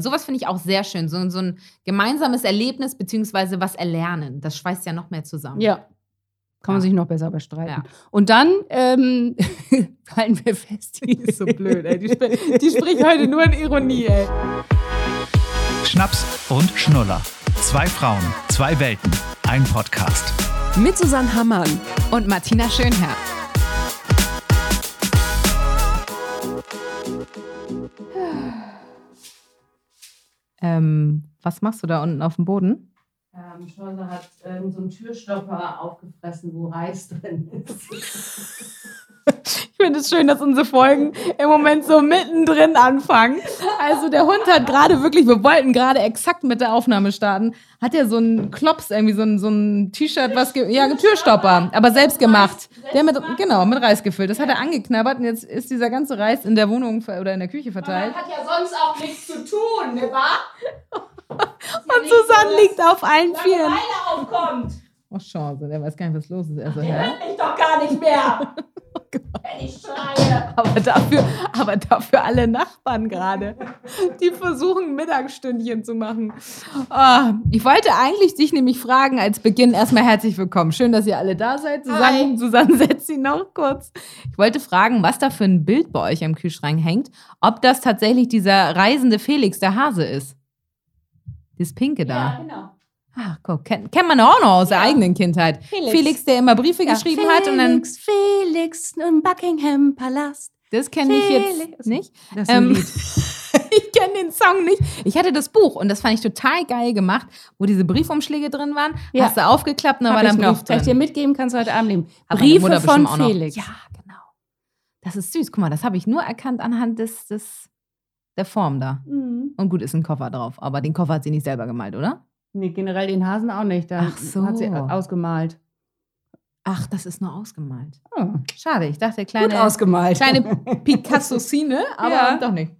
Sowas finde ich auch sehr schön. So, so ein gemeinsames Erlebnis beziehungsweise was erlernen. Das schweißt ja noch mehr zusammen. Ja. Kann man Ja. sich noch besser bestreiten. Ja. Und dann ähm, halten wir fest. Die ist so blöd, ey. Die, sp die spricht heute nur in Ironie, ey. Schnaps und Schnuller. Zwei Frauen, zwei Welten, ein Podcast. Mit Susanne Hammann. Und Martina Schönherr. Ähm, was machst du da unten auf dem Boden? Ähm, Schäuser hat ähm, so einen Türstopper aufgefressen, wo Reis drin ist. Ich finde es schön, dass unsere Folgen im Moment so mittendrin anfangen. Also der Hund hat gerade wirklich, wir wollten gerade exakt mit der Aufnahme starten, hat er so einen Klops, irgendwie so ein, so ein T-Shirt, was, ja, Türstopper, aber selbst gemacht. Der mit, genau, mit Reis gefüllt. Das hat er angeknabbert und jetzt ist dieser ganze Reis in der Wohnung oder in der Küche verteilt. hat ja sonst auch nichts zu tun, ne wahr? Und Susanne liegt auf allen Vieren. aufkommt. Oh, Chance, der weiß gar nicht, was los ist. Also, hä? ich doch gar nicht mehr. Wenn ich schreie. Aber dafür, aber dafür alle Nachbarn gerade, die versuchen, Mittagsstündchen zu machen. Ah, ich wollte eigentlich dich nämlich fragen als Beginn erstmal herzlich willkommen. Schön, dass ihr alle da seid. Susanne, Susanne setzt sie noch kurz. Ich wollte fragen, was da für ein Bild bei euch am Kühlschrank hängt. Ob das tatsächlich dieser reisende Felix, der Hase ist. Das Pinke da. Ja, genau. Ach, guck, kennt, kennt man auch noch aus der eigenen Kindheit. Felix. Felix, der immer Briefe geschrieben hat und dann. Felix, Felix im Buckingham Palast. Das kenne ich jetzt Felix. nicht. Das ist Ähm, ein Lied. ich kenne den Song nicht. Ich hatte das Buch und das fand ich total geil gemacht, wo diese Briefumschläge drin waren. Ja. Hast du aufgeklappt und da war da ich ein noch. Brief Kann ich dir drin. mitgeben, kannst du heute Abend Mutter Briefe von. Felix. Ja, genau. Das ist süß. Guck mal, das habe ich nur erkannt anhand des, des, der Form da. Mhm. Und gut, ist ein Koffer drauf. Aber den Koffer hat sie nicht selber gemalt, oder? Nee, generell den Hasen auch nicht. Da Ach so. hat sie ausgemalt. Ach, das ist nur ausgemalt. Oh, Schade, ich dachte, gut kleine, ausgemalt. kleine Picasso-Szene, aber Ja. doch nicht.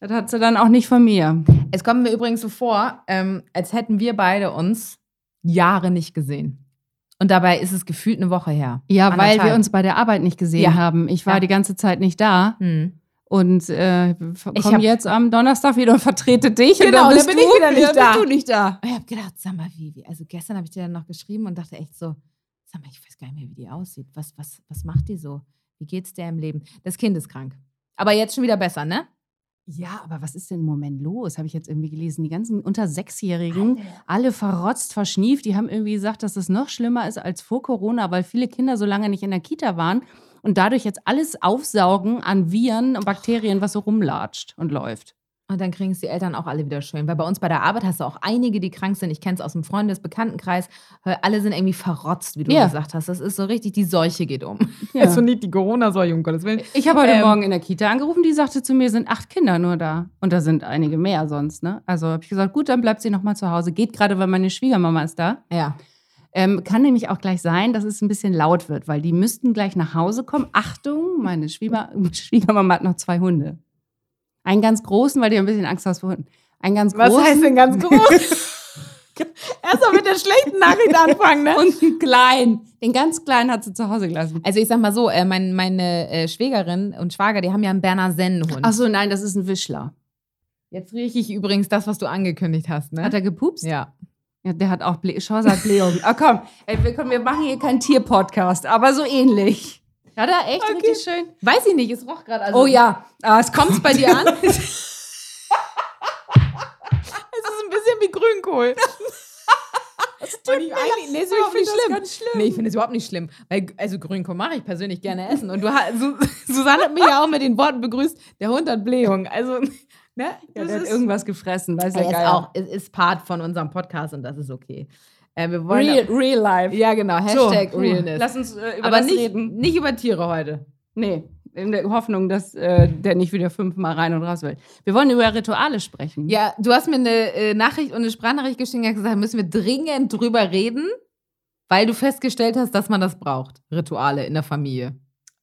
Das hat sie dann auch nicht von mir. Es kommt mir übrigens so vor, ähm, als hätten wir beide uns Jahre nicht gesehen. Und dabei ist es gefühlt eine Woche her. Ja, weil wir uns bei der Arbeit nicht gesehen Ja. haben. Ich war Ja. die ganze Zeit nicht da Hm. Und äh, komme jetzt am Donnerstag wieder und vertrete dich. und Genau, dann dann bist bin du, ich wieder nicht da. Bist du nicht da. Ich habe gedacht, sag mal, wie, wie, also gestern habe ich dir dann noch geschrieben und dachte echt so, sag mal, ich weiß gar nicht mehr, wie die aussieht. Was, was, was macht die so? Wie geht's der im Leben? Das Kind ist krank. Aber jetzt schon wieder besser, ne? Ja, aber was ist denn im Moment los? Habe ich jetzt irgendwie gelesen. Die ganzen unter Sechsjährigen, alle verrotzt, verschnieft, die haben irgendwie gesagt, dass es noch schlimmer ist als vor Corona, weil viele Kinder so lange nicht in der Kita waren und dadurch jetzt alles aufsaugen an Viren und Bakterien, was so rumlatscht und läuft. Und dann kriegen es die Eltern auch alle wieder schön. Weil bei uns bei der Arbeit hast du auch einige, die krank sind. Ich kenne es aus dem Freundes-, Bekanntenkreis. Alle sind irgendwie verrotzt, wie du Ja. gesagt hast. Das ist so richtig, die Seuche geht um. Ja. Also nicht die Corona-Seuche, um Gottes Willen. Ich habe heute Ähm, Morgen in der Kita angerufen, die sagte zu mir, sind acht Kinder nur da. Und da sind einige mehr sonst, ne? Also habe ich gesagt, gut, dann bleibt sie noch mal zu Hause. Geht gerade, weil meine Schwiegermama ist da. Ja. Ähm, kann nämlich auch gleich sein, dass es ein bisschen laut wird, weil die müssten gleich nach Hause kommen. Achtung, meine Schwieger Schwiegermama hat noch zwei Hunde. Einen ganz großen, weil die ein bisschen Angst hast vor Hunden. Einen ganz Was großen heißt denn ganz groß? Erstmal mit der schlechten Nachricht anfangen, ne? und einen kleinen. Den ganz kleinen hat sie zu Hause gelassen. Also ich sag mal so, äh, mein, meine äh, Schwägerin und Schwager, die haben ja einen Berner Sennenhund. Ach so, nein, das ist ein Wischler. Jetzt rieche ich übrigens das, was du angekündigt hast, ne? Hat er gepupst? ja. Ja, der hat auch Ble Chance hat Blähung. Ah, komm, ey, wir, komm, wir machen hier keinen Tierpodcast, aber so ähnlich. Hat er echt Okay. richtig schön? Weiß ich nicht, es roch gerade. Also Oh ja, ah, es Kommt's bei dir an? es ist ein bisschen wie Grünkohl. Und ich, eigentlich, nee, ist überhaupt nicht schlimm. schlimm. Nee, ich finde es überhaupt nicht schlimm. Weil, also Grünkohl mache ich persönlich gerne essen. Und du Susanne hat mich ja auch mit den Worten begrüßt, der Hund hat Blähung. Also, ne? Ja, Das der hat ist- irgendwas gefressen, weiß Er ja ist geil. auch, es ist Part von unserem Podcast und das ist okay. Äh, wir wollen Real, real life. ja genau Hashtag So, Realness. Lass uns äh, über Aber das nicht, reden. nicht über Tiere heute. Nee, in der Hoffnung, dass äh, der nicht wieder fünfmal rein und raus will. Wir wollen über Rituale sprechen. Ja, du hast mir eine äh, Nachricht und eine Sprachnachricht geschickt und hast gesagt, müssen wir dringend drüber reden, weil du festgestellt hast, dass man das braucht. Rituale in der Familie.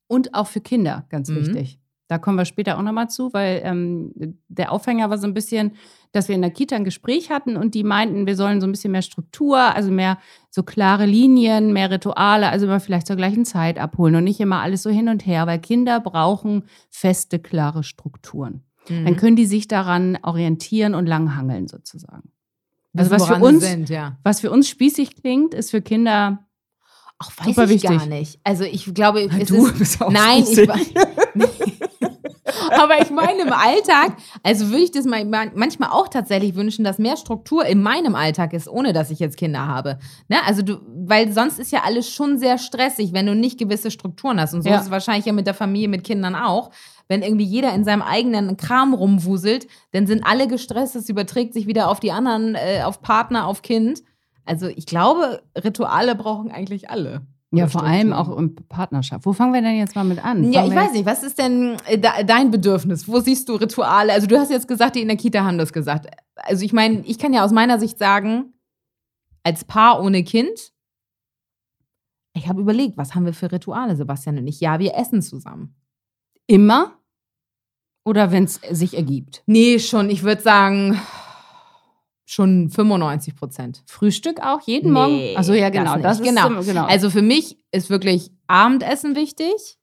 Und auch für Kinder, ganz Mhm. wichtig. Da kommen wir später auch nochmal zu, weil ähm, der Aufhänger war so ein bisschen, dass wir in der Kita ein Gespräch hatten und die meinten, wir sollen so ein bisschen mehr Struktur, also mehr so klare Linien, mehr Rituale, also immer vielleicht zur gleichen Zeit abholen und nicht immer alles so hin und her, weil Kinder brauchen feste, klare Strukturen. Mhm. dann können die sich daran orientieren und langhangeln sozusagen. Also was für uns, sind, ja. was für uns spießig klingt, ist für Kinder Ach, weiß Super ich gar wichtig. nicht. Also ich glaube, es du ist, bist auch nein, ich, spießig. aber ich meine im Alltag, also würde ich das mal manchmal auch tatsächlich wünschen, dass mehr Struktur in meinem Alltag ist, ohne dass ich jetzt Kinder habe. Ne? Also du, weil sonst ist ja alles schon sehr stressig, wenn du nicht gewisse Strukturen hast. Und so Ja. ist es wahrscheinlich ja mit der Familie, mit Kindern auch. Wenn irgendwie jeder in seinem eigenen Kram rumwuselt, dann sind alle gestresst, es überträgt sich wieder auf die anderen, äh, auf Partner, auf Kind. Also ich glaube, Rituale brauchen eigentlich alle. Ja vor allem auch in Partnerschaft. Wo fangen wir denn jetzt mal mit an? Ja, Fangen ich wir weiß nicht, was ist denn äh, dein Bedürfnis? Wo siehst du Rituale? Also du hast jetzt gesagt, die in der Kita haben das gesagt. Also ich meine, ich kann ja aus meiner Sicht sagen, als Paar ohne Kind, ich habe überlegt, was haben wir für Rituale, Sebastian und ich? Ja, wir essen zusammen. Immer oder wenn es sich ergibt? Nee, schon, ich würde sagen, schon 95 Prozent. Frühstück auch jeden Nee, Morgen? Also ja, das genau. nicht. Das, ist Genau. genau. Also für mich ist wirklich Abendessen wichtig,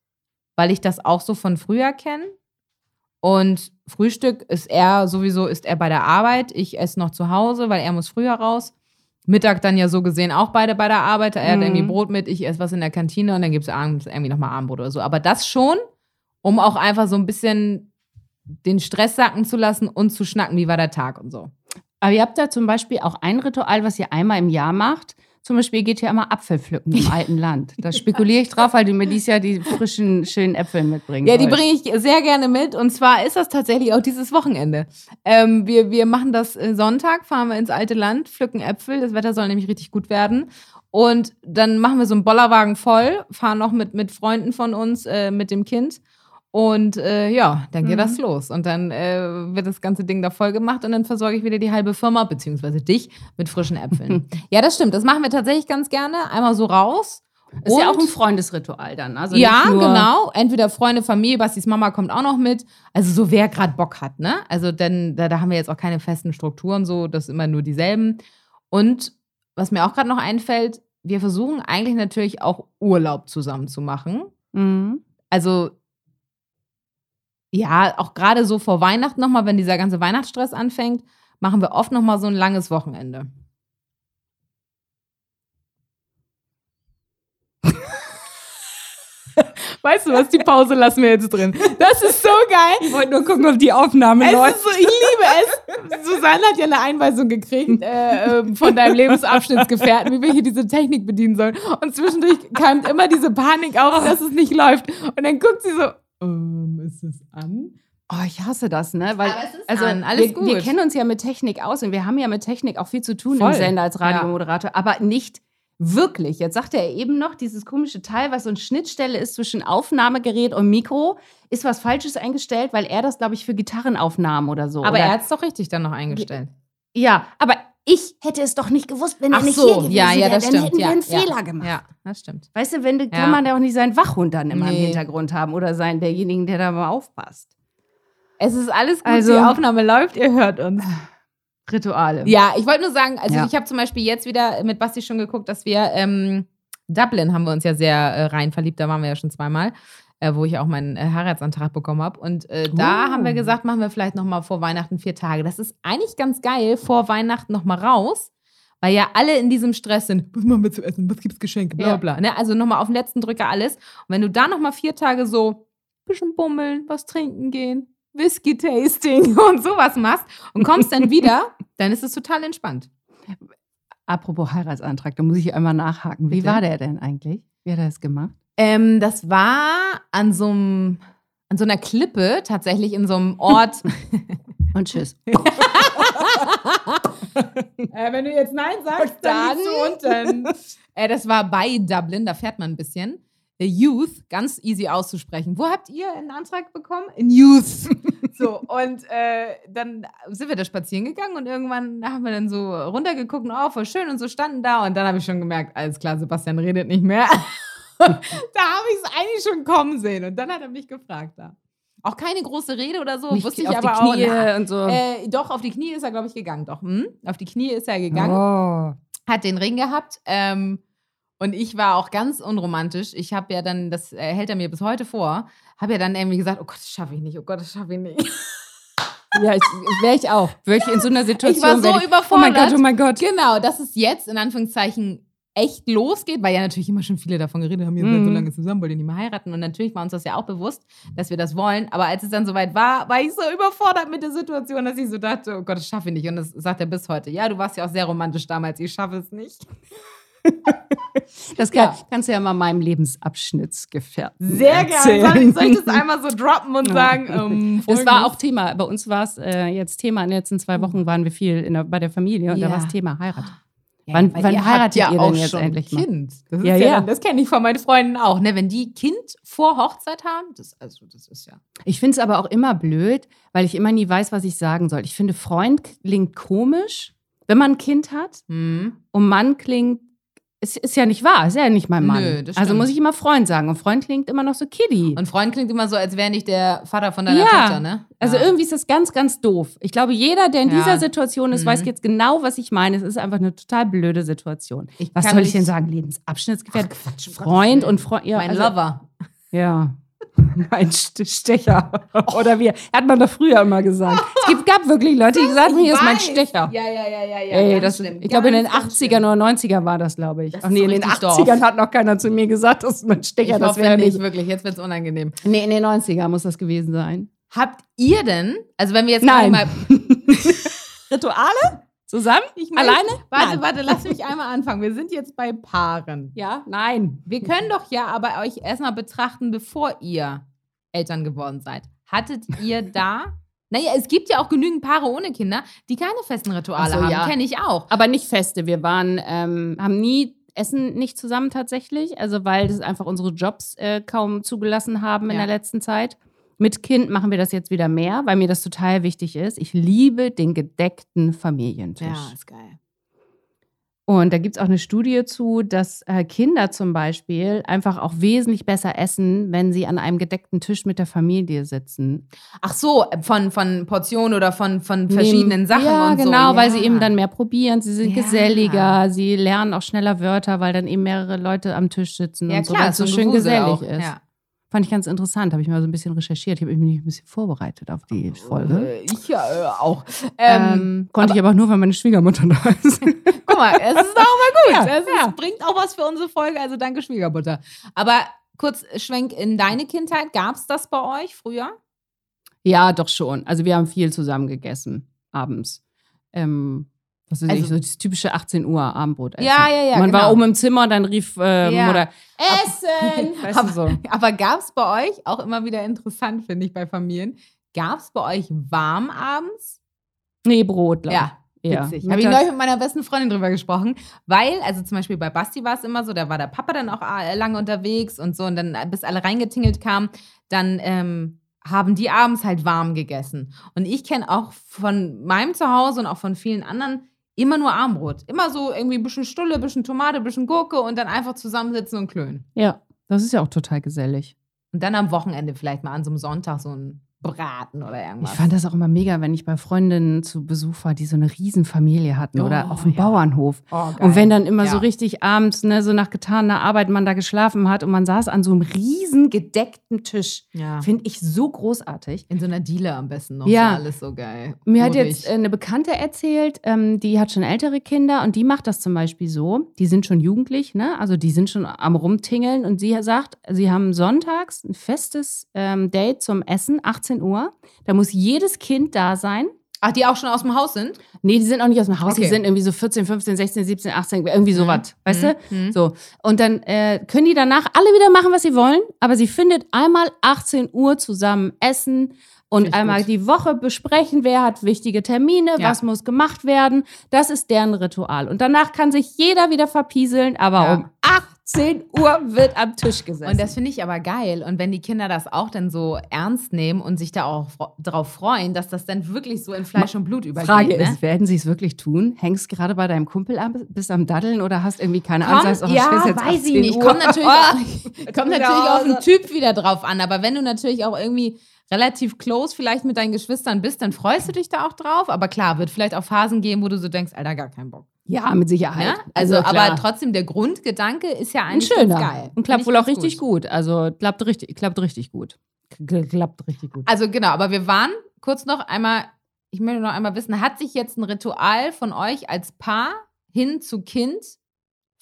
weil ich das auch so von früher kenne. Und Frühstück ist er sowieso, ist er bei der Arbeit. Ich esse noch zu Hause, weil er muss früher raus. Mittag dann ja so gesehen auch beide bei der Arbeit. Er hat Mhm. irgendwie Brot mit, ich esse was in der Kantine und dann gibt es abends irgendwie nochmal Abendbrot oder so. Aber das schon, um auch einfach so ein bisschen den Stress sacken zu lassen und zu schnacken, wie war der Tag und so. Aber ihr habt da zum Beispiel auch ein Ritual, was ihr einmal im Jahr macht. Zum Beispiel ihr geht ja immer Apfel pflücken im alten Land. Da spekuliere ich drauf, weil du mir dieses Jahr die frischen, schönen Äpfel mitbringen Ja, die bringe ich sehr gerne mit. Und zwar ist das tatsächlich auch dieses Wochenende. Ähm, wir, wir machen das äh, Sonntag, fahren wir ins alte Land, pflücken Äpfel. Das Wetter soll nämlich richtig gut werden. Und dann machen wir so einen Bollerwagen voll, fahren noch mit, mit Freunden von uns, äh, mit dem Kind. Und äh, ja, dann geht Mhm. das los. Und dann äh, wird das ganze Ding da voll gemacht und dann versorge ich wieder die halbe Firma, beziehungsweise dich, mit frischen Äpfeln. ja, das stimmt. Das machen wir tatsächlich ganz gerne. Einmal so raus. Ist ja Und- auch ein Freundesritual dann. Also ja, genau. Entweder Freunde, Familie, Bastis Mama kommt auch noch mit. Also so wer gerade Bock hat, ne? Also denn da, da haben wir jetzt auch keine festen Strukturen, so das immer nur dieselben. Und was mir auch gerade noch einfällt, wir versuchen eigentlich natürlich auch Urlaub zusammen zu machen. Mhm. Also ja, auch gerade so vor Weihnachten nochmal, wenn dieser ganze Weihnachtsstress anfängt, machen wir oft nochmal so ein langes Wochenende. Weißt du was, die Pause lassen wir jetzt drin. Das ist so geil. Ich wollte nur gucken, ob die Aufnahme Es läuft. ist so, ich liebe es. Susanne hat ja eine Einweisung gekriegt äh, ähm, von deinem Lebensabschnittsgefährten, wie wir hier diese Technik bedienen sollen. Und zwischendurch keimt immer diese Panik auf, dass es nicht läuft. Und dann guckt sie so, ähm, ist es an? Oh, ich hasse das, ne? Weil, Aber es ist also, an, alles wir, gut. wir kennen uns ja mit Technik aus und wir haben ja mit Technik auch viel zu tun Voll. im Sender als Radiomoderator, aber nicht wirklich. Jetzt sagte er eben noch, dieses komische Teil, was so eine Schnittstelle ist zwischen Aufnahmegerät und Mikro, ist was Falsches eingestellt, weil er das, glaube ich, für Gitarrenaufnahmen oder so. Aber oder, er hat es doch richtig dann noch eingestellt. Ja, aber ich hätte es doch nicht gewusst, wenn er nicht so, hier gewesen ja, ja, wäre. das Dann stimmt. hätten wir einen ja. Fehler gemacht. Ja, das stimmt. Weißt du, wenn du, Ja. kann man ja auch nicht seinen Wachhund dann immer im Nee. Hintergrund haben oder sein derjenigen, der da mal aufpasst. Es ist alles gut, Also- die Aufnahme läuft, ihr hört uns. Rituale. Ja, ich wollte nur sagen, also Ja. ich habe zum Beispiel jetzt wieder mit Basti schon geguckt, dass wir ähm, Dublin haben wir uns ja sehr äh, rein verliebt, da waren wir ja schon zweimal, äh, wo ich auch meinen äh, Heiratsantrag bekommen habe. Und äh, da Oh. haben wir gesagt, machen wir vielleicht noch mal vor Weihnachten vier Tage. Das ist eigentlich ganz geil, vor Weihnachten noch mal raus, weil ja alle in diesem Stress sind. Was machen wir zu essen? Was gibt's Geschenke? Bla Ja. bla. Ne? Also noch mal auf den letzten Drücker alles. Und wenn du da noch mal vier Tage so bisschen bummeln, was trinken gehen, Whisky-Tasting und sowas machst und kommst dann wieder, dann ist es total entspannt. Apropos Heiratsantrag, da muss ich einmal nachhaken. Wie Bitte? war der denn eigentlich? Wie hat er das gemacht? Ähm, das war an so einem, an so einer Klippe, tatsächlich in so einem Ort. Und tschüss. äh, wenn du jetzt Nein sagst, dann du unten. äh, das war bei Dublin, da fährt man ein bisschen. Äh, Youth, ganz easy auszusprechen. Wo habt ihr einen Antrag bekommen? In Youth. so, und äh, dann sind wir da spazieren gegangen und irgendwann haben wir dann so runtergeguckt und oh, voll schön und so standen da und dann habe ich schon gemerkt, alles klar, Sebastian redet nicht mehr. da habe ich es eigentlich schon kommen sehen und dann hat er mich gefragt da. Auch keine große Rede oder so, Nicht wusste ich auf aber die auch. Knie na, und so. äh, doch, auf die Knie ist er, glaube ich, gegangen. Doch, hm? auf die Knie ist er gegangen Oh. hat den Ring gehabt. Ähm, und ich war auch ganz unromantisch. Ich habe ja dann, das äh, hält er mir bis heute vor, habe ja dann irgendwie gesagt, oh Gott, das schaffe ich nicht, oh Gott, das schaffe ich nicht. Ja, wäre ich auch. Wäre ich in so einer Situation. Ich war so wär überfordert. Oh mein Gott, oh mein Gott. Genau, dass es jetzt in Anführungszeichen echt losgeht, weil ja natürlich immer schon viele davon geredet haben, ihr seid so Mhm. lange zusammen, wollt ihr nicht mehr heiraten. Und natürlich war uns das ja auch bewusst, dass wir das wollen. Aber als es dann soweit war, war ich so überfordert mit der Situation, dass ich so dachte, oh Gott, das schaffe ich nicht. Und das sagt er bis heute. Ja, du warst ja auch sehr romantisch damals, ich schaffe es nicht. Das kann, Ja. kannst du ja mal meinem Lebensabschnittsgefährten Sehr gerne. Soll soll ich das einmal so droppen und sagen? Ähm, Das war auch? Thema. Bei uns war es äh, jetzt Thema. In den letzten zwei Wochen waren wir viel der, bei der Familie und da Ja. war es Thema Heirat. Ja, Wann- wann ihr heiratet ja ihr denn auch jetzt endlich? Kind. Das, Ja, ja, ja. das kenne ich von meinen Freunden auch. Ne? Wenn die Kind vor Hochzeit haben, das, also, das ist ja. Ich finde es aber auch immer blöd, weil ich immer nie weiß, was ich sagen soll. Ich finde, Freund klingt komisch, wenn man ein Kind hat. Hm. Und Mann klingt, es ist ja nicht wahr, ist ja nicht mein Mann. Nö, das also stimmt. muss ich immer Freund sagen. Und Freund klingt immer noch so kiddie. Und Freund klingt immer so, als wäre nicht der Vater von deiner Ja. Tochter, ne? Also ja. irgendwie ist das ganz, ganz doof. Ich glaube, jeder, der in Ja. dieser Situation ist, Mhm. weiß jetzt genau, was ich meine. Es ist einfach eine total blöde Situation. Ich Was soll ich denn sagen? Lebensabschnittsgefährte? Ach, Quatsch, Freund und Freund. Ja, mein also, Lover. Ja. Mein St- Stecher. Oder wie? Hat man doch früher immer gesagt. Es gibt, gab wirklich Leute, die gesagt haben, hier ist mein. Stecher. Ja, ja, ja, ja, ja. Ey, das, schlimm, ich glaube, in den ganz, ganz 80ern oder 90er war das, glaube ich. Das Ach nee, in den richtig 80ern doof. hat noch keiner zu mir gesagt, das ist mein Stecher. Ich das wäre nicht, wirklich. Jetzt wird es unangenehm. Nee, in den 90er muss das gewesen sein. Habt ihr denn, also wenn wir jetzt Nein. mal. Rituale? Zusammen? Ich möchte- Alleine? Warte, Nein. warte, lass mich einmal anfangen. Wir sind jetzt bei Paaren. Ja? Nein. Wir können doch ja aber euch erstmal betrachten, bevor ihr Eltern geworden seid. Hattet ihr da. Naja, es gibt ja auch genügend Paare ohne Kinder, die keine festen Rituale so, haben. ja. Kenne ich auch. Aber nicht feste. Wir waren, ähm, haben nie Essen nicht zusammen tatsächlich, also weil das einfach unsere Jobs äh, kaum zugelassen haben in Ja. der letzten Zeit. Mit Kind machen wir das jetzt wieder mehr, weil mir das total wichtig ist. Ich liebe den gedeckten Familientisch. ist geil. Und da gibt es auch eine Studie zu, dass äh, Kinder zum Beispiel einfach auch wesentlich besser essen, wenn sie an einem gedeckten Tisch mit der Familie sitzen. Ach so, von, von Portionen oder von, von verschiedenen Nehmen- Sachen ja, und so. genau, weil Ja. sie eben dann mehr probieren. Sie sind Ja. geselliger, sie lernen auch schneller Wörter, weil dann eben mehrere Leute am Tisch sitzen Ja, und so, klar, weil es so schön Gewusel gesellig auch. ist. Ja. Fand ich ganz interessant, habe ich mal so ein bisschen recherchiert. Ich habe mich ein bisschen vorbereitet auf die Folge. Äh, Ich ja äh, auch. Ähm, Ähm, konnte ich aber nur, weil meine Schwiegermutter da ist. Guck mal, es ist auch mal gut. Ja, es ja. bringt auch was für unsere Folge, also danke Schwiegermutter. Aber kurz Schwenk in deine Kindheit, gab es das bei euch früher? ja, doch schon. Also wir haben viel zusammen gegessen, abends. Ähm, was weiß ich, Also- so das typische 18 Uhr Abendbrot essen. Ja, ja, ja, Man war genau. oben im Zimmer und dann rief äh, Ja. Mutter, Essen! Weißt du so. Aber gab es bei euch, auch immer wieder interessant, finde ich, bei Familien, gab es bei euch warm abends? Nee, Brot, glaub Ja, ich. Ja. Witzig. Habe ich neulich mit meiner besten Freundin drüber gesprochen, weil, also zum Beispiel bei Basti war es immer so, da war der Papa dann auch äh, lange unterwegs und so und dann, äh, bis alle reingetingelt kamen, dann ähm, haben die abends halt warm gegessen. Und ich kenne auch von meinem Zuhause und auch von vielen anderen immer nur Armbrot. Immer so irgendwie ein bisschen Stulle, ein bisschen Tomate, ein bisschen Gurke und dann einfach zusammensitzen und klönen. Ja, das ist ja auch total gesellig. Und dann am Wochenende vielleicht mal an so einem Sonntag so ein Braten oder Ich irgendwas. fand das auch immer mega, wenn ich bei Freundinnen zu Besuch war, die so eine Riesenfamilie hatten oder Oh, auf dem ja. Bauernhof. oh. Und wenn dann immer Ja. so richtig abends, ne, so nach getaner Arbeit man da geschlafen hat und man saß an so einem riesen gedeckten Tisch, ja. finde ich so großartig. In so einer Diele am besten noch. Ja. Alles so geil. Mir hat Urig. jetzt äh, eine Bekannte erzählt, ähm, die hat schon ältere Kinder und die macht das zum Beispiel so. Die sind schon jugendlich, ne? Also die sind schon am Rumtingeln und sie sagt, sie haben sonntags ein festes ähm, Date zum Essen, 18 Uhr. Da muss jedes Kind da sein. Ach, die auch schon aus dem Haus sind? Nee, die sind auch nicht aus dem Haus, die Okay. sind irgendwie so 14, 15, 16, 17, 18, irgendwie sowas, weißt du? Mhm. So. Und dann äh, können die danach alle wieder machen, was sie wollen, aber sie findet einmal 18 Uhr zusammen essen und ich einmal gut. die Woche besprechen, wer hat wichtige Termine, Ja. was muss gemacht werden. Das ist deren Ritual. Und danach kann sich jeder wieder verpieseln, aber Ja. um 18 Uhr wird am Tisch gesessen. Und das finde ich aber geil. Und wenn die Kinder das auch dann so ernst nehmen und sich da auch drauf freuen, dass das dann wirklich so in Fleisch und Blut übergeht. Frage ne? ist, werden sie es wirklich tun? Hängst gerade bei deinem Kumpel ab, bist am Daddeln oder hast irgendwie keine Ahnung? sagst, oh, ja, jetzt weiß ich 18 nicht. Kommt natürlich, auch, kommt natürlich auf den. Typ wieder drauf an. Aber wenn du natürlich auch irgendwie relativ close vielleicht mit deinen Geschwistern bist, dann freust du dich da auch drauf. Aber klar, wird vielleicht auch Phasen geben, wo du so denkst, Alter, gar keinen Bock. Ja, mit Sicherheit. Ne? Also, aber klar. trotzdem, der Grundgedanke ist ja ein eigentlich schöner. ganz geil. Und klappt wohl auch richtig gut. Also klappt richtig, klappt richtig gut. Klappt richtig gut. Also genau, aber wir waren kurz noch einmal ich möchte noch einmal wissen, hat sich jetzt ein Ritual von euch als Paar hin zu Kind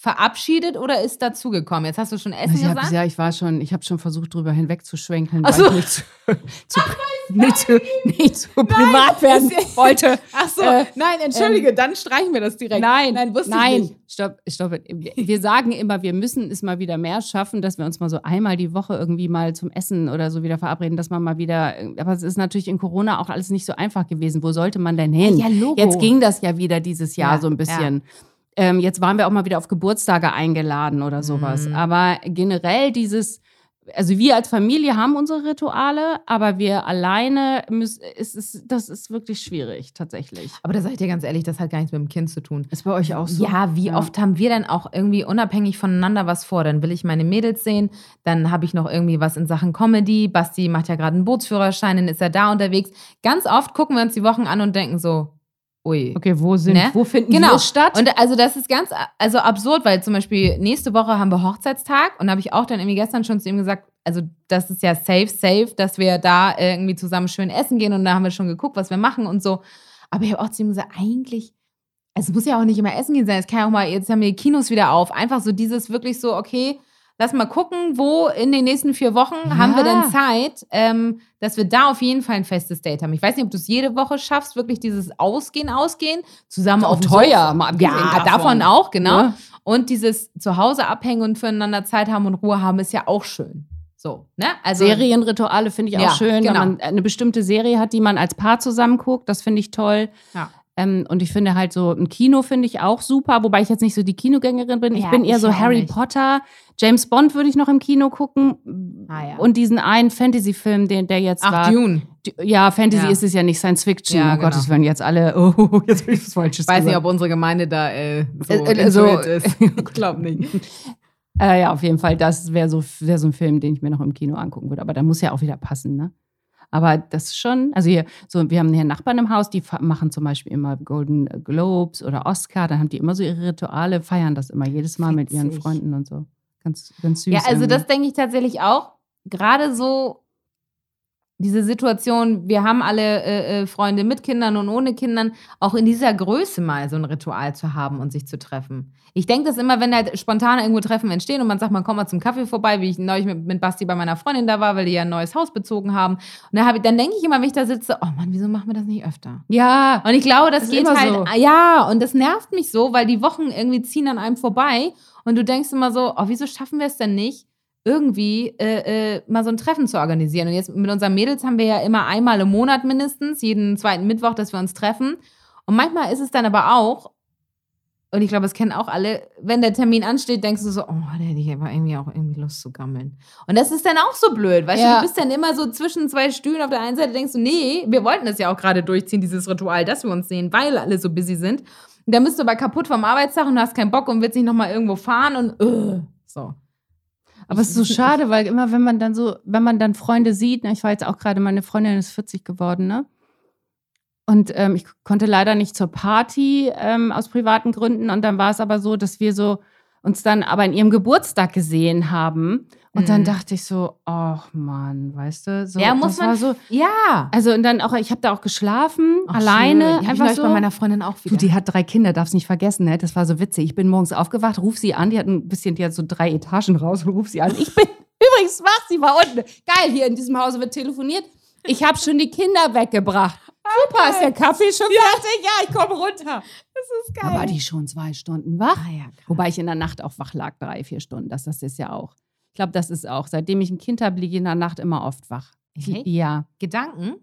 verabschiedet oder ist dazugekommen? Jetzt hast du schon Essen ich hab, gesagt. ja, ich war schon, ich habe schon versucht, drüber hinwegzuschwenken, Ach weil so. ich nicht zu, zu, nicht zu, nicht zu privat werden ist- wollte. Ach so, Äh, nein, entschuldige, dann streichen wir das direkt. Nein, nein, wusste nein, ich nicht. stopp, stopp. Wir sagen immer, wir müssen es mal wieder mehr schaffen, dass wir uns mal so einmal die Woche irgendwie mal zum Essen oder so wieder verabreden, dass man mal wieder, aber es ist natürlich in Corona auch alles nicht so einfach gewesen. Wo sollte man denn hin? Ja, Logo. Jetzt ging das ja wieder dieses Jahr Ja, so ein bisschen. Ähm, jetzt waren wir auch mal wieder auf Geburtstage eingeladen oder sowas. Mhm. Aber generell dieses, also wir als Familie haben unsere Rituale, aber wir alleine müssen, ist, ist, das ist wirklich schwierig, tatsächlich. Aber da sag ich dir ganz ehrlich, das hat gar nichts mit dem Kind zu tun. Ist bei euch auch Ja, wie oft haben wir denn auch irgendwie unabhängig voneinander was vor? Dann will ich meine Mädels sehen, dann habe ich noch irgendwie was in Sachen Comedy. Basti macht ja gerade einen Bootsführerschein, dann ist er da unterwegs. Ganz oft gucken wir uns die Wochen an und denken so, ui. Okay, wo sind, Ne? wo finden Genau. wir statt? Und also das ist ganz also absurd, weil zum Beispiel nächste Woche haben wir Hochzeitstag und da habe ich auch dann irgendwie gestern schon zu ihm gesagt, also das ist ja safe, safe, dass wir da irgendwie zusammen schön essen gehen und da haben wir schon geguckt, was wir machen und so. Aber ich habe auch zu ihm gesagt, eigentlich, also es muss ja auch nicht immer essen gehen sein, es kann ja auch mal, jetzt haben wir die Kinos wieder auf, einfach so dieses wirklich so, okay, lass mal gucken, wo in den nächsten vier Wochen haben wir Ja. denn Zeit, ähm, dass wir da auf jeden Fall ein festes Date haben. Ich weiß nicht, ob du es jede Woche schaffst, wirklich dieses Ausgehen, Ausgehen, zusammen auch auf teuer, mal abgesehen Ja, davon. davon auch, genau. Ne? Und dieses Zuhause abhängen und füreinander Zeit haben und Ruhe haben, ist ja auch schön. So, ne? Also, Serienrituale finde ich auch Ja, schön, genau. wenn man eine bestimmte Serie hat, die man als Paar zusammen guckt. Das finde ich toll. Ja. Ähm, und ich finde halt so ein Kino finde ich auch super, wobei ich jetzt nicht so die Kinogängerin bin. Ich Ja, bin eher ich so Harry nicht. Potter, James Bond würde ich noch im Kino gucken. Ah, ja. Und diesen einen Fantasy-Film, den der jetzt Ach, war. Dune. Ja, Fantasy Ja. ist es ja nicht, Science Fiction. Ja, oh genau. Gott, das werden jetzt alle, oh, jetzt habe ich was Falsches Ich weiß nicht, ob unsere Gemeinde da äh, so, Äh, äh, so- ist. Ich glaube nicht. Äh, ja, auf jeden Fall, das wäre so, wär so ein Film, den ich mir noch im Kino angucken würde. Aber da muss ja auch wieder passen, ne? Aber das ist schon, also hier, so, wir haben hier Nachbarn im Haus, die machen zum Beispiel immer Golden Globes oder Oscar, dann haben die immer so ihre Rituale, feiern das immer jedes Mal mit ihren Witzig. Freunden und so. Ganz, ganz süß. Ja, also irgendwie. das denke ich tatsächlich auch. Gerade so diese Situation, wir haben alle äh, äh, Freunde mit Kindern und ohne Kindern, auch in dieser Größe mal so ein Ritual zu haben und sich zu treffen. Ich denke das immer, wenn halt spontan irgendwo Treffen entstehen und man sagt, man kommt mal zum Kaffee vorbei, wie ich neulich mit, mit Basti bei meiner Freundin da war, weil die ja ein neues Haus bezogen haben. Und dann, hab ich- dann denke ich immer, wenn ich da sitze, oh Mann, wieso machen wir das nicht öfter? Ja, Und ich glaube, das Ist geht halt, so. ja, und das nervt mich so, weil die Wochen irgendwie ziehen an einem vorbei und du denkst immer so, oh, wieso schaffen wir es denn nicht, irgendwie äh, äh, mal so ein Treffen zu organisieren? Und jetzt mit unseren Mädels haben wir ja immer einmal im Monat mindestens, jeden zweiten Mittwoch, dass wir uns treffen. Und manchmal ist es dann aber auch, und ich glaube, das kennen auch alle, wenn der Termin ansteht, denkst du so, oh, da hätte ich aber irgendwie auch irgendwie Lust zu gammeln. Und das ist dann auch so blöd, weißt du, Ja. du bist dann immer so zwischen zwei Stühlen. Auf der einen Seite denkst du, nee, wir wollten das ja auch gerade durchziehen, dieses Ritual, dass wir uns sehen, weil alle so busy sind. Und dann bist du aber kaputt vom Arbeitstag und hast keinen Bock und willst nicht nochmal irgendwo fahren und äh, so. Aber es ist so schade, weil immer, wenn man dann so, wenn man dann Freunde sieht, ne, ich war jetzt auch gerade, meine Freundin ist 40 geworden, ne? Und ähm, ich konnte leider nicht zur Party ähm, aus privaten Gründen. Und dann war es aber so, dass wir so uns dann aber in ihrem Geburtstag gesehen haben. Und dann Mhm. dachte ich so, ach Mann, weißt du, so, Ja, muss das man- war so. Ja. Also und dann auch, ich habe da auch geschlafen, Ach, alleine, schön. Die ich einfach neulich so. bei meiner Freundin auch wieder. Du, die hat drei Kinder, darfst nicht vergessen, ne? Das war so witzig. Ich bin morgens aufgewacht, ruf sie an, die hat ein bisschen, die hat so drei Etagen raus und ruf sie an. Ich bin übrigens wach, sie war unten. Geil, hier in diesem Hause wird telefoniert. Ich habe schon die Kinder weggebracht. Super, ist der Kaffee schon fertig? Ja, ich komme runter. das ist Da war die schon zwei Stunden wach. Ah, ja. Wobei ich in der Nacht auch wach lag, drei, vier Stunden. Das, das ist ja auch. Ich glaube, das ist auch. Seitdem ich ein Kind habe, liege ich in der Nacht immer oft wach. Echt? Ja. Gedanken?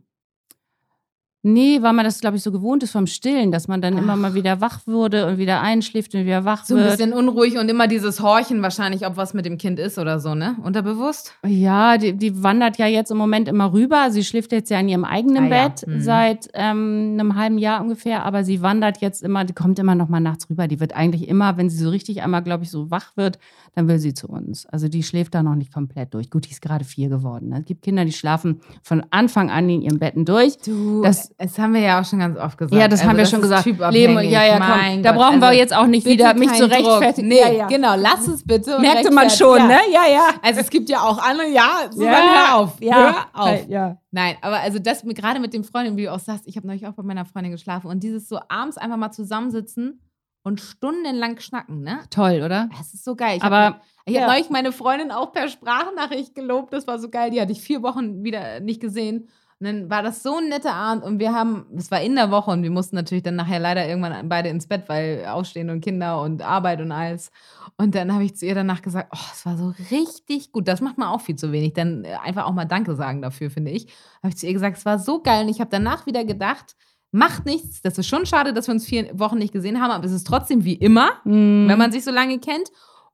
Nee, weil man das, glaube ich, so gewohnt ist vom Stillen, dass man dann immer Ach. mal wieder wach wurde und wieder einschläft und wieder wach So ein wird. bisschen unruhig und immer dieses Horchen wahrscheinlich, ob was mit dem Kind ist oder so, ne? Unterbewusst? Ja, die, die wandert ja jetzt im Moment immer rüber. Sie schläft jetzt ja in ihrem eigenen Ah ja, Bett mhm. seit ähm, einem halben Jahr ungefähr, aber sie wandert jetzt immer, die kommt immer noch mal nachts rüber. Die wird eigentlich immer, wenn sie so richtig einmal, glaube ich, so wach wird, dann will sie zu uns. Also die schläft da noch nicht komplett durch. Gut, die ist gerade vier geworden. Ne? Es gibt Kinder, die schlafen von Anfang an in ihren Betten durch. Du, Das Das haben wir ja auch schon ganz oft gesagt. Ja, das haben wir Also schon ist gesagt. Leben, ja, ja, komm. Da Gott, brauchen wir also jetzt auch nicht wieder mich zu rechtfertigen. Nee, ja, ja. genau, lass es bitte. und Merkte man schon, ja. ne? Ja, ja. Also es gibt ja auch andere, ja, so Ja, hör auf, ja. hör auf. Ja. Nein, aber also das gerade mit den Freundinnen, wie du auch sagst, ich habe neulich auch bei meiner Freundin geschlafen und dieses so abends einfach mal zusammensitzen und stundenlang schnacken, ne? Toll, oder? Das ist so geil. Ich Aber, hab, ich ja. habe neulich meine Freundin auch per Sprachnachricht gelobt, das war so geil, die hatte ich vier Wochen wieder nicht gesehen. Und dann war das so ein netter Abend und wir haben, es war in der Woche und wir mussten natürlich dann nachher leider irgendwann beide ins Bett, weil Aufstehen und Kinder und Arbeit und alles. Und dann habe ich zu ihr danach gesagt, oh, es war so richtig gut. Das macht man auch viel zu wenig. Dann einfach auch mal Danke sagen dafür, finde ich. Habe ich zu ihr gesagt, es war so geil. Und ich habe danach wieder gedacht, macht nichts. Das ist schon schade, dass wir uns vier Wochen nicht gesehen haben, aber es ist trotzdem wie immer Mhm. wenn man sich so lange kennt.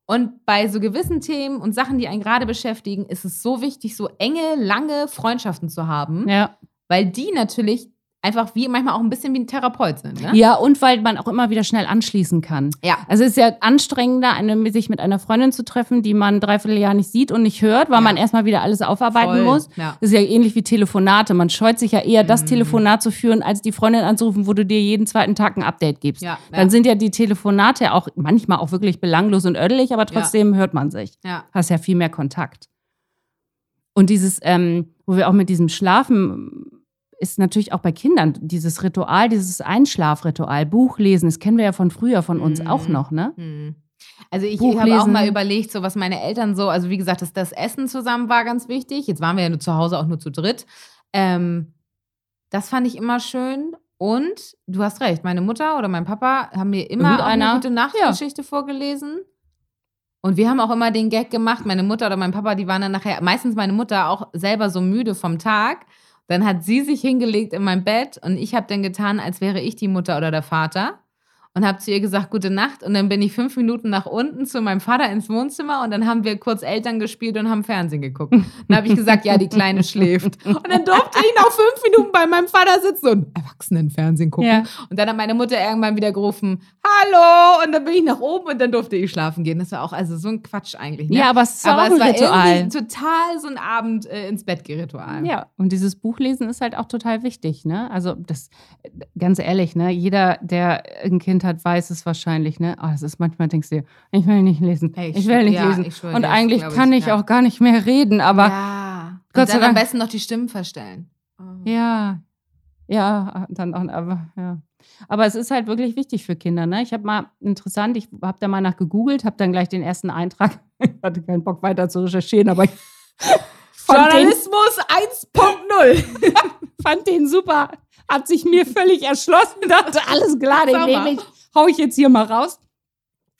Und bei so gewissen Themen und Sachen, die einen gerade beschäftigen, ist es so wichtig, so enge, lange Freundschaften zu haben, ja. weil die natürlich einfach wie manchmal auch ein bisschen wie ein Therapeut sind. Ne? ja, und weil man auch immer wieder schnell anschließen kann. Ja. Also es ist ja anstrengender, eine, sich mit einer Freundin zu treffen, die man dreiviertel Jahr nicht sieht und nicht hört, weil Ja. man erstmal wieder alles aufarbeiten Voll. muss. Ja. Das ist ja ähnlich wie Telefonate. Man scheut sich ja eher, das Mhm. Telefonat zu führen, als die Freundin anzurufen, wo du dir jeden zweiten Tag ein Update gibst. Ja, Dann sind ja die Telefonate auch manchmal auch wirklich belanglos und ödelig, aber trotzdem hört man sich. Ja. Hast ja viel mehr Kontakt. Und dieses, ähm, wo wir auch mit diesem Schlafen, ist natürlich auch bei Kindern dieses Ritual, dieses Einschlafritual, Buchlesen, das kennen wir ja von früher von uns Mhm. auch noch, ne? Hm. Also ich Buch habe auch lesen. mal überlegt, so was meine Eltern so, also wie gesagt, das, das Essen zusammen war ganz wichtig. Jetzt waren wir ja nur zu Hause auch nur zu dritt. Ähm, das fand ich immer schön. Und du hast recht, meine Mutter oder mein Papa haben mir immer eine gute Nachtgeschichte vorgelesen. Und wir haben auch immer den Gag gemacht, meine Mutter oder mein Papa, die waren dann nachher, meistens meine Mutter auch selber so müde vom Tag. Dann hat sie sich hingelegt in mein Bett und ich habe dann getan, als wäre ich die Mutter oder der Vater und habe zu ihr gesagt, gute Nacht. Und dann bin ich fünf Minuten nach unten zu meinem Vater ins Wohnzimmer und dann haben wir kurz Eltern gespielt und haben Fernsehen geguckt. Dann habe ich gesagt, ja, die Kleine schläft. Und dann durfte ich noch fünf Minuten bei meinem Vater sitzen und Erwachsenenfernsehen gucken. Ja. Und dann hat meine Mutter irgendwann wieder gerufen, hallo. Und dann bin ich nach oben und dann durfte ich schlafen gehen. Das war auch also so ein Quatsch eigentlich. Ne? Ja, aber es ein es war Ritual. total so ein Abend äh, ins Bett Ritual. Ja, und dieses Buchlesen ist halt auch total wichtig, ne? Also das, ganz ehrlich, ne? Jeder, der ein Kind hat, weiß es wahrscheinlich, ne? Oh, das ist manchmal denkst du dir, ich will nicht lesen, Ey, ich ich will nicht ja, lesen. ich und dir, eigentlich kann ich ja. auch gar nicht mehr reden, aber ja. Gott sei dann am Dank. besten noch die Stimmen verstellen. Oh. Ja, ja, dann auch, aber ja. Aber es ist halt wirklich wichtig für Kinder, ne? Ich habe mal interessant, ich habe da mal nach gegoogelt, habe dann gleich den ersten Eintrag, ich hatte keinen Bock weiter zu recherchieren, aber ich Journalismus 1.0. fand den super, hat sich mir völlig erschlossen, dachte, alles klar, den nehme ich, hau ich jetzt hier mal raus.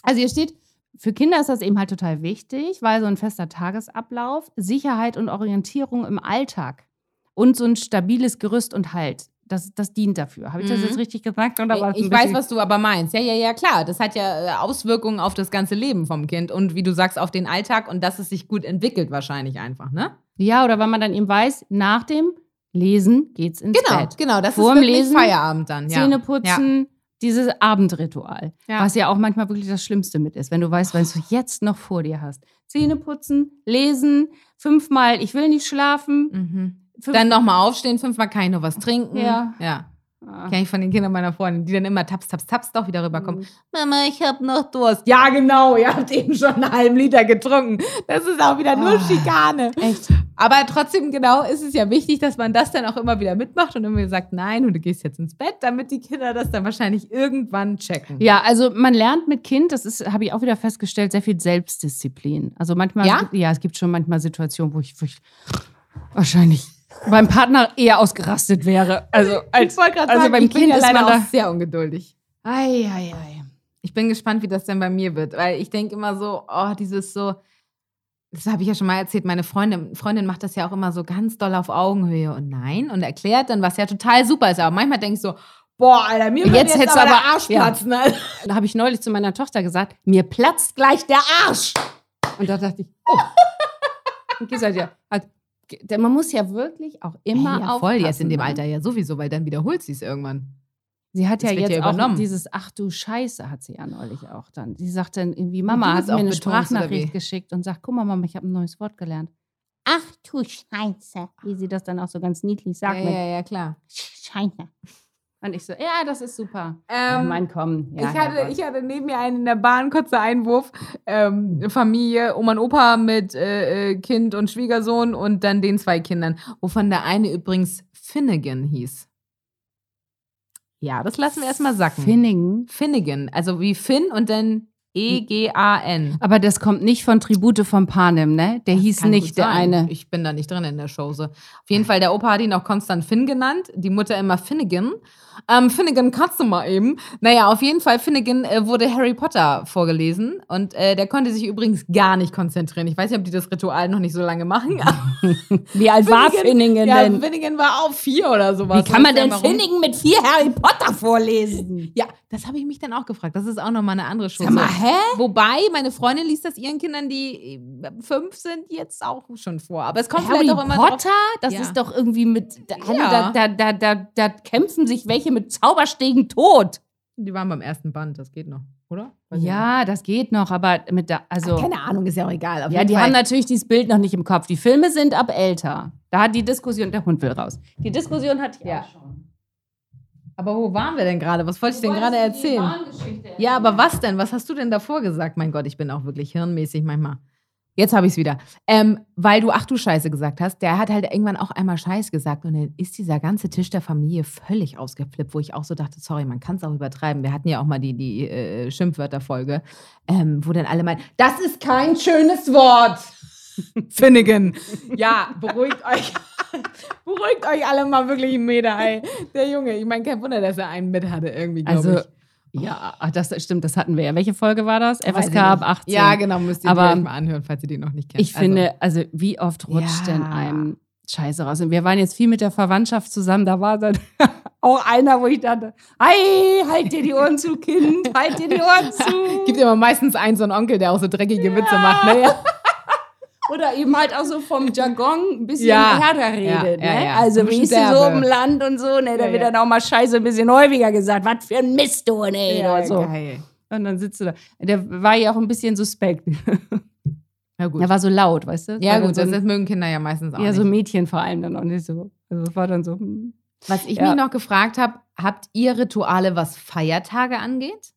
Also hier steht, für Kinder ist das eben halt total wichtig, weil so ein fester Tagesablauf, Sicherheit und Orientierung im Alltag und so ein stabiles Gerüst und Halt, das, das dient dafür. Habe ich das Mhm. jetzt richtig gesagt? Ich weiß, was du aber meinst. Ja, ja, ja, klar. Das hat ja äh, Auswirkungen auf das ganze Leben vom Kind und wie du sagst, auf den Alltag und dass es sich gut entwickelt wahrscheinlich einfach, ne? Ja, oder weil man dann eben weiß, nach dem Lesen geht's ins Genau, Bett. genau. Das Vorm ist Lesen, Feierabend dann. Ja. Zähne putzen, dieses Abendritual. Ja. Was ja auch manchmal wirklich das Schlimmste mit ist, wenn du weißt, was du jetzt noch vor dir hast. Zähne putzen, lesen, fünfmal, ich will nicht schlafen. Mhm. Fünf- Dann nochmal aufstehen, fünfmal kann ich noch was trinken. Ja. Ja. Ah. Kenne ich von den Kindern meiner Freundin, die dann immer taps, taps, taps doch wieder rüberkommen. Mhm. Mama, ich hab noch Durst. Ja, genau, ihr habt eben schon einen halben Liter getrunken. Das ist auch wieder nur Ah. Schikane. Echt? Aber trotzdem, genau, ist es ja wichtig, dass man das dann auch immer wieder mitmacht und immer sagt, nein, und du gehst jetzt ins Bett, damit die Kinder das dann wahrscheinlich irgendwann checken. Ja, also man lernt mit Kind, das ist, habe ich auch wieder festgestellt, sehr viel Selbstdisziplin. Also manchmal, Ja? es gibt, ja, es gibt schon manchmal Situationen, wo ich, wo ich wahrscheinlich beim Partner eher ausgerastet wäre. Also als, also sagen, beim Kind ja ist man da- auch sehr ungeduldig. ei, ei, ei. Ich bin gespannt, wie das denn bei mir wird, weil ich denke immer so, oh, dieses so, das habe ich ja schon mal erzählt, meine Freundin, Freundin macht das ja auch immer so ganz doll auf Augenhöhe und nein und erklärt dann, was ja total super ist. Aber manchmal denke ich so, boah, Alter, mir wird Jetzt jetzt, hättest aber du der aber- Arsch ja. platzen. Alter. Da habe ich neulich zu meiner Tochter gesagt, mir platzt gleich der Arsch. Und da dachte ich, oh. Und gesagt, ja, halt, denn man muss ja wirklich auch immer ja, voll, jetzt in dem ne? Alter ja sowieso, weil dann wiederholt sie es irgendwann. Sie hat Das ja jetzt ja auch übernommen. dieses Ach du Scheiße hat sie ja neulich auch dann. Sie sagt dann irgendwie, Mama hat mir eine Sprachnachricht geschickt und sagt, guck mal Mama, ich habe ein neues Wort gelernt. ach du Scheiße. Wie sie das dann auch so ganz niedlich sagt. ja, ja, ja, klar. Scheiße. Und ich so, ja, das ist super. Ähm, oh mein, komm. Ja, ich, hatte, ich hatte neben mir einen in der Bahn, kurzer Einwurf, ähm, Familie, Oma und Opa mit äh, äh, Kind und Schwiegersohn und dann den zwei Kindern, wovon der eine übrigens Finnegan hieß. Ja, das lassen wir erstmal sacken. Finningen. Finnegan, also wie Finn und dann E E-G-A-N. Aber das kommt nicht von Tribute von Panem, ne? Der Das hieß nicht der eine. Ich bin da nicht drin in der Show. So. Auf jeden Fall, der Opa hat ihn auch konstant Finn genannt, die Mutter immer Finnegan. Ähm, Finnegan kannst du mal eben. Naja, auf jeden Fall, Finnegan äh, wurde Harry Potter vorgelesen und äh, der konnte sich übrigens gar nicht konzentrieren. Ich weiß nicht, ob die das Ritual noch nicht so lange machen. Wie alt war Finningen ja, denn? Finnegan war auf vier oder sowas. Wie kann man denn? Finningen mit vier Harry Potter vorlesen? Ja, das habe ich mich dann auch gefragt. Das ist auch nochmal eine andere Show. Sag mal, hä? Wobei, meine Freundin liest das ihren Kindern, die äh, fünf sind, jetzt auch schon vor. Aber es kommt Harry vielleicht auch immer drauf. Potter? Das Ja. ist doch irgendwie mit. Hallo, Ja. da, da, da, da, da kämpfen sich welche mit Zauberstegen tot. Die waren beim ersten Band, das geht noch, oder? Weiß Ja, das geht noch, aber mit da, nicht. also. Keine Ahnung, ist ja auch egal. Auf Ja, jeden die Fall. haben natürlich dieses Bild noch nicht im Kopf. Die Filme sind ab älter. Da hat die Diskussion, der Hund will raus. Die Diskussion hatte ich Ja. auch schon. Aber wo waren wir denn gerade? Was wollte ich denn gerade erzählen? Ja, aber was denn? Was hast du denn davor gesagt? Mein Gott, ich bin auch wirklich hirnmäßig manchmal. Jetzt habe ich es wieder. Ähm, weil du ach du Scheiße gesagt hast, der hat halt irgendwann auch einmal Scheiß gesagt und dann ist dieser ganze Tisch der Familie völlig ausgeflippt, wo ich auch so dachte, sorry, man kann es auch übertreiben. Wir hatten ja auch mal die, die äh, Schimpfwörterfolge, ähm, wo dann alle meinen, das ist kein schönes Wort. Finnegan. Ja, beruhigt euch. beruhigt euch alle mal wirklich einen Meter, ey. Der Junge, ich meine, kein Wunder, dass er einen mit hatte irgendwie, glaube Also, ich. Ja, das stimmt, das hatten wir ja. Welche Folge war das? FSK ab nicht. 18. Ja, genau, müsst ihr Aber euch mal anhören, falls ihr die noch nicht kennt. Ich finde, also wie oft rutscht Ja. denn einem Scheiße raus? Und wir waren jetzt viel mit der Verwandtschaft zusammen. Da war dann auch einer, wo ich dachte, hey, halt dir die Ohren zu, Kind, halt dir die Ohren zu. gibt immer meistens einen so einen Onkel, der auch so dreckige Witze macht. Ne? Ja. Oder eben halt auch so vom Jargon ein bisschen Ja. härter redet. Ja, ja, ne? ja. Also Ein wie ist denn so im Land und so, ne? Da Ja, wird ja. dann auch mal Scheiße ein bisschen häufiger gesagt. Was für ein Mist, du, ne? oder so. geil. Und dann sitzt du da. Der war ja auch ein bisschen suspekt. Ja, gut. Er war so laut, weißt du? ja, gut, so das, das mögen Kinder ja meistens auch Ja, nicht. so Mädchen vor allem dann auch nicht so. Also es war dann so. hm. Was ich Ja. mich noch gefragt habe, habt ihr Rituale, was Feiertage angeht?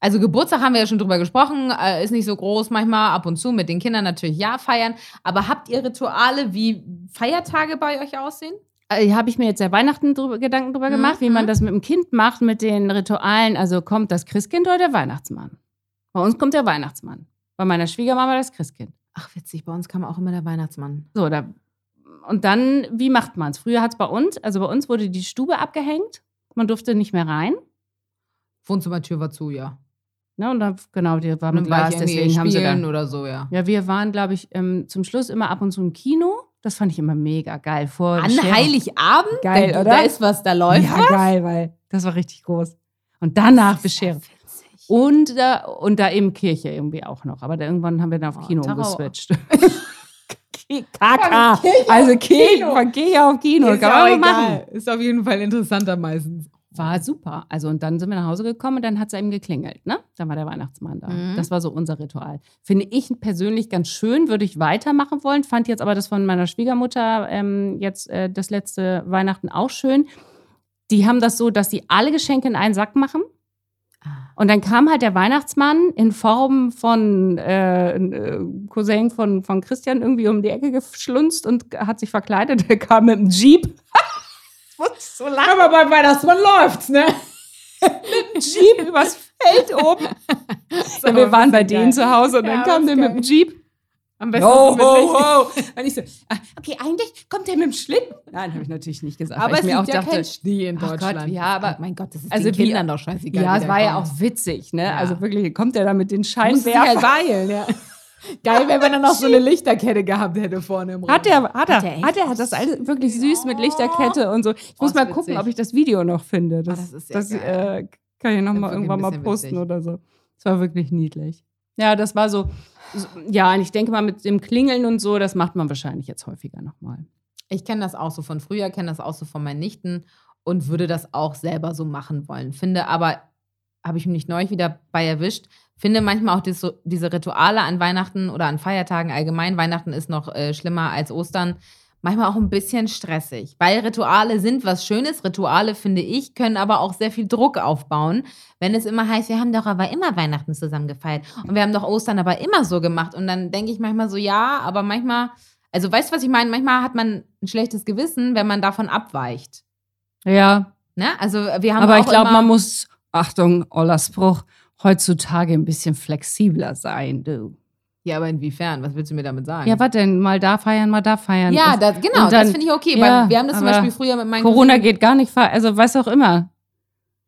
Also Geburtstag haben wir ja schon drüber gesprochen, äh, ist nicht so groß manchmal, ab und zu mit den Kindern natürlich ja feiern. Aber habt ihr Rituale, wie Feiertage bei euch aussehen? Äh, Habe ich mir jetzt ja Weihnachten drüber, Gedanken drüber Mhm, gemacht, wie man mhm. das mit dem Kind macht, mit den Ritualen. Also kommt das Christkind oder der Weihnachtsmann? Bei uns kommt der Weihnachtsmann. Bei meiner Schwiegermama das Christkind. Ach, witzig, bei uns kam auch immer der Weihnachtsmann. So, da, und dann, wie macht man es? Früher hat es bei uns, also bei uns wurde die Stube abgehängt. Man durfte nicht mehr rein. Wohnzimmertür war zu, ja. Ne? Und dann, genau, die war mit dann war Glas, irgendwie deswegen haben sie spielen da. oder so, ja. Ja, wir waren, glaube ich, ähm, zum Schluss immer ab und zu im Kino. Das fand ich immer mega geil. Vor An Bescherung. Heiligabend? Geil, da, oder? Da ist was, da läuft Ja, was. geil, weil das war richtig groß. Und danach Bescherung. Und da, und da eben Kirche irgendwie auch noch. Aber da, irgendwann haben wir dann auf Oh, Kino Tarau. umgeswitcht. Kaka. Also Kino. von Kirche auf Kino. Ist Kann man auch machen. Ist auf jeden Fall interessanter meistens. War super. Also und dann sind wir nach Hause gekommen und dann hat es eben geklingelt, ne? Dann war der Weihnachtsmann da. Mhm. Das war so unser Ritual. Finde ich persönlich ganz schön, würde ich weitermachen wollen. Fand jetzt aber das von meiner Schwiegermutter ähm, jetzt äh, das letzte Weihnachten auch schön. Die haben das so, dass die alle Geschenke in einen Sack machen. Und dann kam halt der Weihnachtsmann in Form von äh, äh, Cousin von, von Christian irgendwie um die Ecke geschlunzt und hat sich verkleidet. Der kam mit dem Jeep. Ich so lachen. Aber bei Weihnachtsmann läuft's, ne? Jeep übers Feld oben. Ja, wir waren bei denen zu Hause und dann Ja, kam das der mit dem Jeep. Am besten Ho, so mit ho, ho. Und ich so, ah, okay, eigentlich kommt der mit dem Schlitten. Nein, habe ich natürlich nicht gesagt. Aber es ich mir auch ja dachte, kein Schnee in Ach Gott, Deutschland. ja, aber- Ach, mein Gott, das ist also den Kindern doch scheißegal. ja, es war ja kommt. auch witzig, ne? Ja. Also wirklich, kommt der da mit den halt Scheinwerfern? beeilen, ja. Geil wäre, wenn er noch so eine Lichterkette gehabt hätte vorne im Raum. Hat er, hat er, Hat er echt? hat er, hat das alles wirklich süß mit Lichterkette und so. Ich muss ist mal gucken, witzig. ob ich das Video noch finde. Das, das ist ja das äh, kann ich noch Ja, mal wirklich irgendwann mal posten witzig. oder so. Das war wirklich niedlich. Ja, das war so, so, ja, und ich denke mal mit dem Klingeln und so, das macht man wahrscheinlich jetzt häufiger nochmal. Ich kenne das auch so von früher, kenne das auch so von meinen Nichten und würde das auch selber so machen wollen. Finde aber habe ich mich neulich wieder bei erwischt. Finde manchmal auch dis- diese Rituale an Weihnachten oder an Feiertagen allgemein. Weihnachten ist noch äh, schlimmer als Ostern. Manchmal auch ein bisschen stressig, weil Rituale sind was Schönes. Rituale, finde ich, können aber auch sehr viel Druck aufbauen, wenn es immer heißt, wir haben doch aber immer Weihnachten zusammen gefeiert und wir haben doch Ostern aber immer so gemacht. Und dann denke ich manchmal so, ja, aber manchmal, also weißt du, was ich meine? Manchmal hat man ein schlechtes Gewissen, wenn man davon abweicht. Ja, Ne? Also wir haben aber ich glaube, man muss, Achtung, Oller Spruch, heutzutage ein bisschen flexibler sein, du. Ja, aber inwiefern? Was willst du mir damit sagen? Ja, was denn? Mal da feiern, mal da feiern. Ja, Und das, genau, dann- das finde ich okay. ja, wir haben das zum Beispiel früher mit meinen Corona Cousinen- geht gar nicht, also weiß auch immer.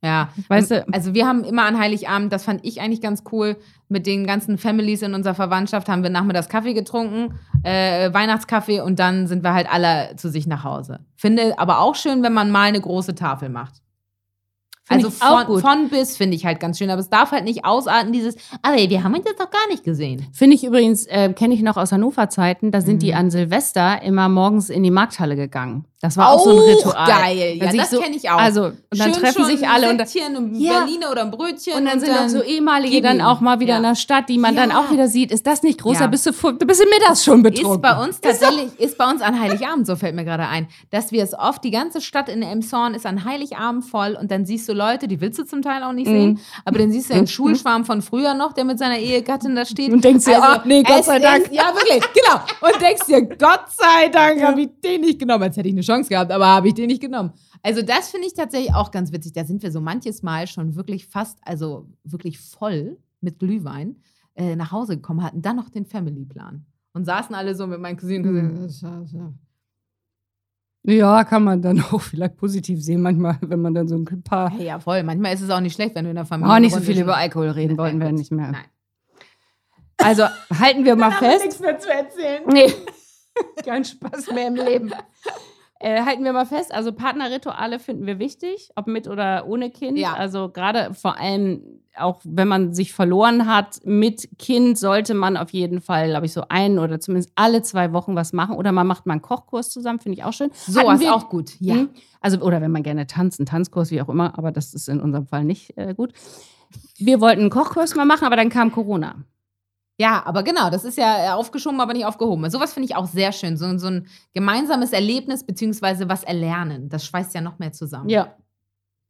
Ja, Weißt du- also wir haben immer an Heiligabend, das fand ich eigentlich ganz cool, mit den ganzen Families in unserer Verwandtschaft haben wir nachmittags Kaffee getrunken, äh, Weihnachtskaffee und dann sind wir halt alle zu sich nach Hause. Finde aber auch schön, wenn man mal eine große Tafel macht. Find also von, von bis finde ich halt ganz schön, aber es darf halt nicht ausarten, dieses, aber wir haben uns jetzt noch gar nicht gesehen. Finde ich übrigens, äh, kenne ich noch aus Hannover-Zeiten, da sind die Mhm. an Silvester immer morgens in die Markthalle gegangen. Das war auch so ein Ritual. geil, ja, Dann das so- kenne ich auch. Also, und dann Schön treffen sich alle und dann, Ja. Berliner oder ein Brötchen. und dann sind auch so ehemalige dann auch mal wieder Ja. in der Stadt, die man dann Ja. auch wieder sieht. Ist das nicht groß? Ja. Da bist du, fu- du bist mittags schon betrunken. Ist bei uns tatsächlich, ist bei uns an Heiligabend, so fällt mir gerade ein, dass wir es oft, die ganze Stadt in Emshorn ist an Heiligabend voll und dann siehst du Leute, die willst du zum Teil auch nicht Mhm. sehen, aber dann siehst du einen Schulschwarm von früher noch, der mit seiner Ehegattin da steht. Also, Und denkst dir, ach nee, Gott sei Dank. Ist, ja, wirklich, genau. Und denkst dir, Gott sei Dank habe ich den nicht genommen. Als hätte ich eine Chance gehabt, aber habe ich den nicht genommen. Also das finde ich tatsächlich auch ganz witzig. Da sind wir so manches Mal schon wirklich fast, also wirklich voll mit Glühwein äh, nach Hause gekommen, hatten dann noch den Family-Plan. Und saßen alle so mit meinen Cousinen. Mhm. Ja, kann man dann auch vielleicht positiv sehen, manchmal, wenn man dann so ein paar. Hey, ja, voll. Manchmal ist es auch nicht schlecht, wenn du in der Familie. Oh, nicht so viel über Alkohol reden wollten wir nicht mehr. Nein. Also halten wir mal fest. nichts mehr zu erzählen. Nee, kein Spaß mehr im Leben. Äh, halten wir mal fest, also Partnerrituale finden wir wichtig, ob mit oder ohne Kind. Ja. Also gerade vor allem auch, wenn man sich verloren hat mit Kind, sollte man auf jeden Fall, glaube ich, so ein oder zumindest alle zwei Wochen was machen. Oder man macht mal einen Kochkurs zusammen, finde ich auch schön. So ist auch gut. Ja. Mhm. Also, oder wenn man gerne tanzt, einen Tanzkurs, wie auch immer, aber das ist in unserem Fall nicht äh, gut. Wir wollten einen Kochkurs mal machen, aber dann kam Corona. Ja, aber genau, das ist ja äh, aufgeschoben, aber nicht aufgehoben. Sowas finde ich auch sehr schön. So, so ein gemeinsames Erlebnis beziehungsweise was erlernen. Das schweißt ja noch mehr zusammen. Ja.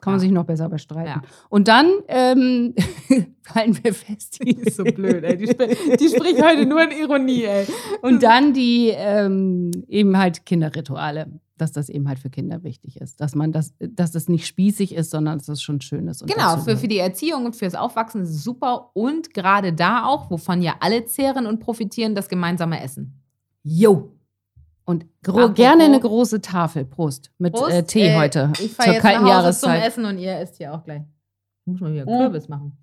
Kann man Ja. sich noch besser bestreiten. Ja. Und dann ähm, halten wir fest. Die ist so blöd, ey. Die, sp die spricht heute nur in Ironie, ey. Und dann die ähm, eben halt Kinderrituale, dass das eben halt für Kinder wichtig ist. Dass man das, dass das nicht spießig ist, sondern dass das schon schön ist. und Genau, für, für die Erziehung und fürs Aufwachsen ist es super. Und gerade da auch, wovon ja alle zehren und profitieren, das gemeinsame Essen. Jo. Und Apropos- gerne eine große Tafel. Prost. Mit Prost. äh, Tee Äh, heute. Ich fahre jetzt kalten nach Hause Jahreszeit. zum Essen und ihr esst hier auch gleich. Muss mal wieder. Kürbis machen.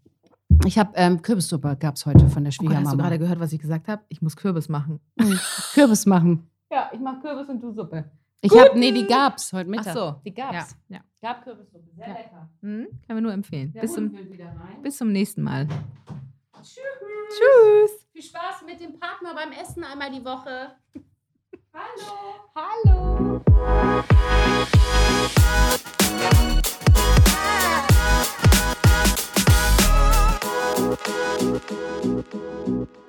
Ich habe ähm, Kürbissuppe gab es heute von der Oh Gott, hast du Schwiegermama. gerade gehört, was ich gesagt habe? Ich muss Kürbis machen. Kürbis machen. Ja, ich mache Kürbis und du Suppe. Ich habe, nee, die gab's heute Mittag. Ach so, die gab's. Ja. ja. Gab Kürbissuppe, sehr ja. lecker. Mhm. Kann man nur empfehlen. Bis zum, bis zum nächsten Mal. Tschüss. Tschüss. Viel Spaß mit dem Partner beim Essen einmal die Woche. Hallo. Hallo. Ah.